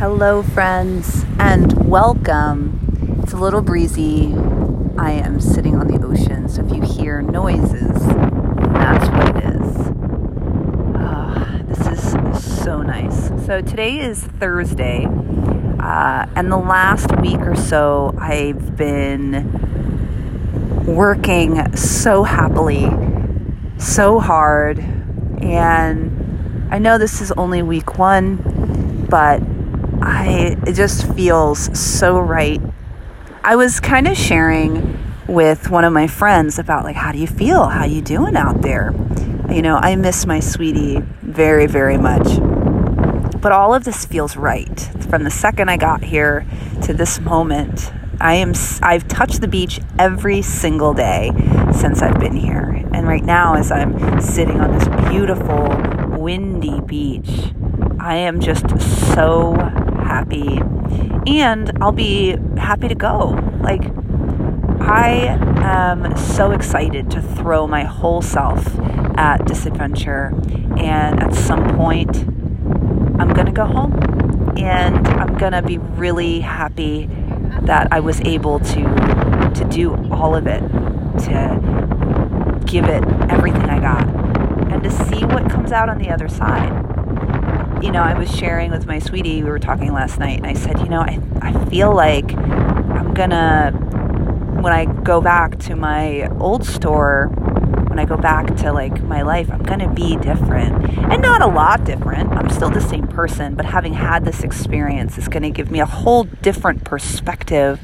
Hello, friends, and welcome. It's a little breezy. I am sitting on the ocean, so if you hear noises, that's what it is. Oh, this is so nice. So, today is Thursday, uh, and the last week or so, I've been working so happily, so hard, and I know this is only week one, but I it just feels so right. I was kind of sharing with one of my friends about like how do you feel? How you doing out there? You know, I miss my sweetie very very much. But all of this feels right. From the second I got here to this moment, I am I've touched the beach every single day since I've been here. And right now as I'm sitting on this beautiful windy beach, I am just so happy. And I'll be happy to go. Like, I am so excited to throw my whole self at this adventure, and at some point, I'm gonna go home. And I'm gonna be really happy that I was able to to do all of it, to give it everything I got, and to see what comes out on the other side you know, I was sharing with my sweetie, we were talking last night, and I said, you know, I, I feel like I'm gonna, when I go back to my old store, when I go back to like my life, I'm gonna be different. And not a lot different. I'm still the same person, but having had this experience is gonna give me a whole different perspective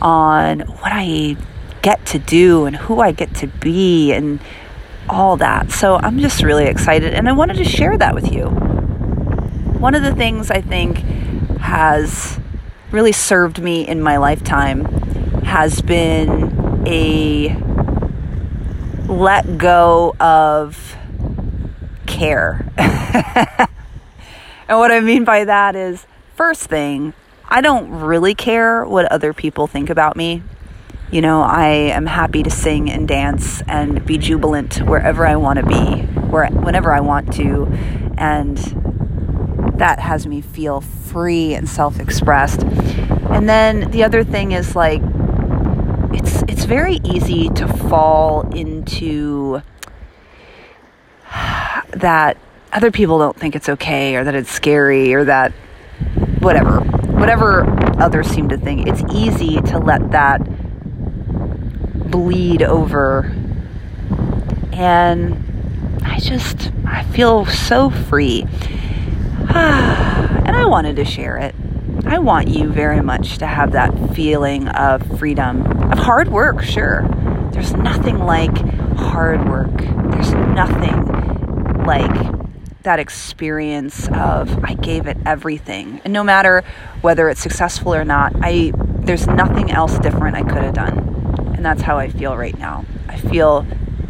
on what I get to do and who I get to be and all that. So I'm just really excited, and I wanted to share that with you one of the things I think has really served me in my lifetime has been a let go of care. and what I mean by that is, first thing, I don't really care what other people think about me. You know, I am happy to sing and dance and be jubilant wherever I want to be, where whenever I want to, and that has me feel free and self-expressed. And then the other thing is like it's it's very easy to fall into that other people don't think it's okay or that it's scary or that whatever whatever others seem to think. It's easy to let that bleed over. And i just i feel so free and I wanted to share it. I want you very much to have that feeling of freedom, of hard work, sure. There's nothing like hard work. There's nothing like that experience of I gave it everything. And no matter whether it's successful or not, I there's nothing else different I could have done. And that's how I feel right now. I feel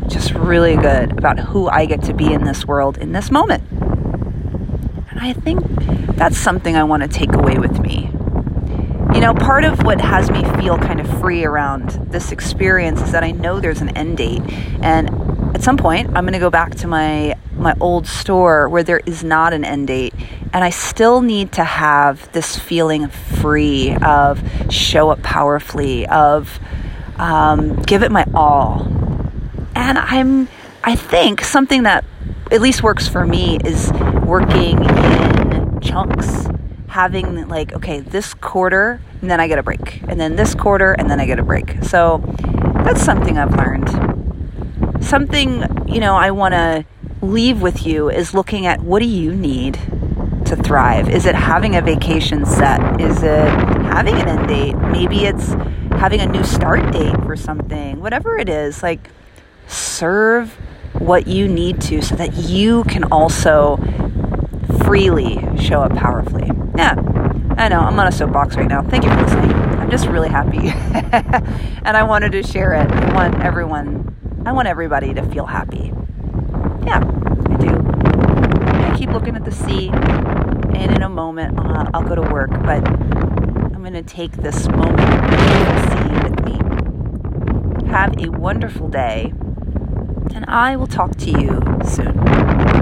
just really good about who I get to be in this world in this moment. I think that's something I want to take away with me. You know, part of what has me feel kind of free around this experience is that I know there's an end date. And at some point, I'm going to go back to my my old store where there is not an end date and I still need to have this feeling free of show up powerfully of um, give it my all and I'm I think something that at least works for me is working in chunks having like okay this quarter and then i get a break and then this quarter and then i get a break. So that's something i've learned. Something you know i want to leave with you is looking at what do you need to thrive? Is it having a vacation set? Is it having an end date? Maybe it's having a new start date for something whatever it is like serve what you need to so that you can also freely show up powerfully. Yeah, I know, I'm on a soapbox right now. Thank you for listening. I'm just really happy. and I wanted to share it. I want everyone, I want everybody to feel happy. Yeah, I do. I keep looking at the sea, and in a moment, uh, I'll go to work, but I'm going to take this moment to sea with me. Have a wonderful day, and I will talk to you soon.